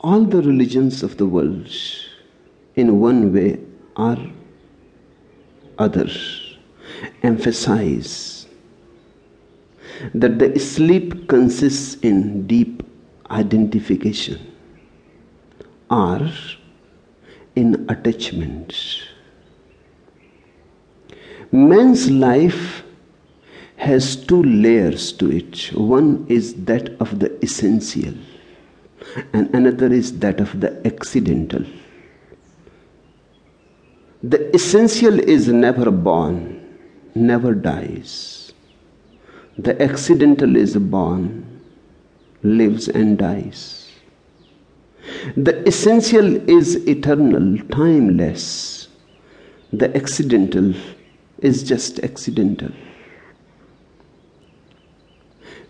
all the religions of the world, in one way or other, emphasize that the sleep consists in deep identification or in attachment. Man's life has two layers to it. One is that of the essential, and another is that of the accidental. The essential is never born, never dies. The accidental is born, lives and dies. The essential is eternal, timeless. The accidental is just accidental.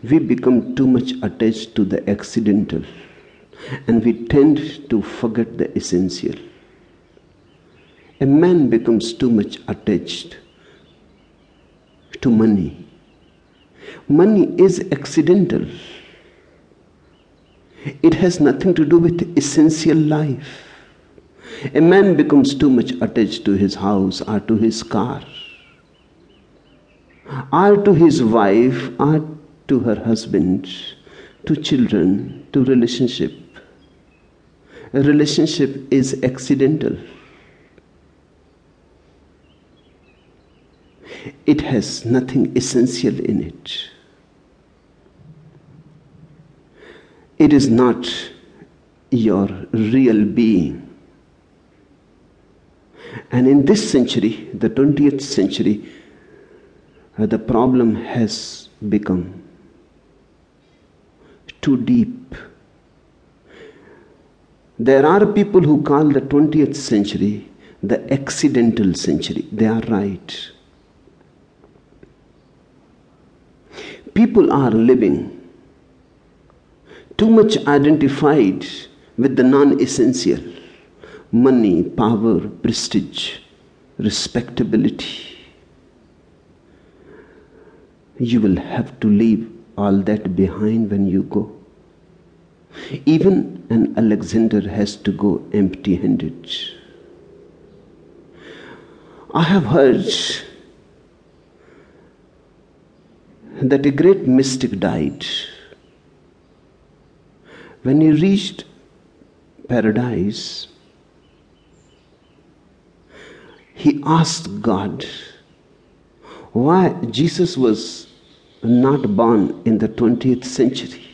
We become too much attached to the accidental and we tend to forget the essential. A man becomes too much attached to money. Money is accidental. It has nothing to do with essential life. A man becomes too much attached to his house or to his car or to his wife or to her husband, to children, to relationship. Relationship is accidental. It has nothing essential in it. It is not your real being. And in this century, the 20th century, uh, the problem has become too deep. There are people who call the 20th century the accidental century. They are right. People are living too much identified with the non essential money, power, prestige, respectability. You will have to leave all that behind when you go. Even an Alexander has to go empty handed. I have heard that a great mystic died. When he reached paradise, he asked God why Jesus was not born in the 20th century.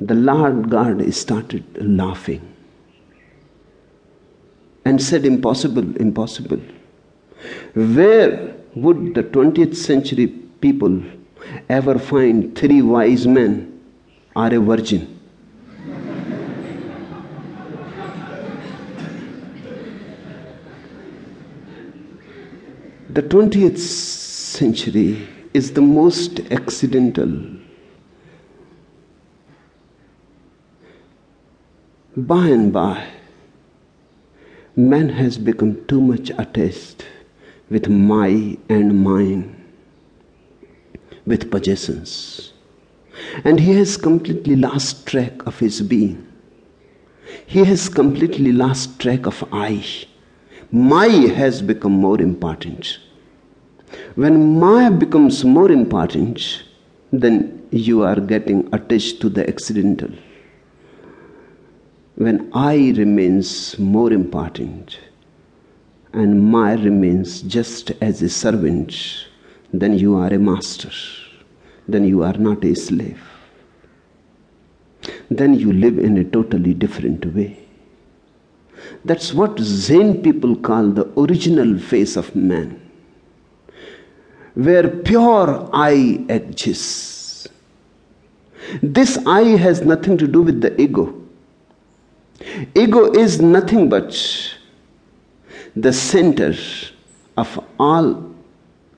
The Lord God started laughing and said, Impossible, impossible. Where would the 20th century people ever find three wise men or a virgin? The 20th century is the most accidental. By and by, man has become too much attached with my and mine, with possessions. And he has completely lost track of his being. He has completely lost track of I. My has become more important. When my becomes more important, then you are getting attached to the accidental. When I remains more important and my remains just as a servant, then you are a master. Then you are not a slave. Then you live in a totally different way. That's what Zen people call the original face of man, where pure I exists. This I has nothing to do with the ego. Ego is nothing but the center of all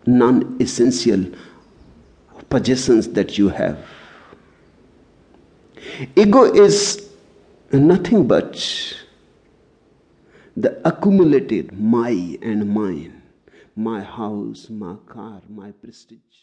non essential possessions that you have. Ego is nothing but the accumulated my and mine, my house, my car, my prestige.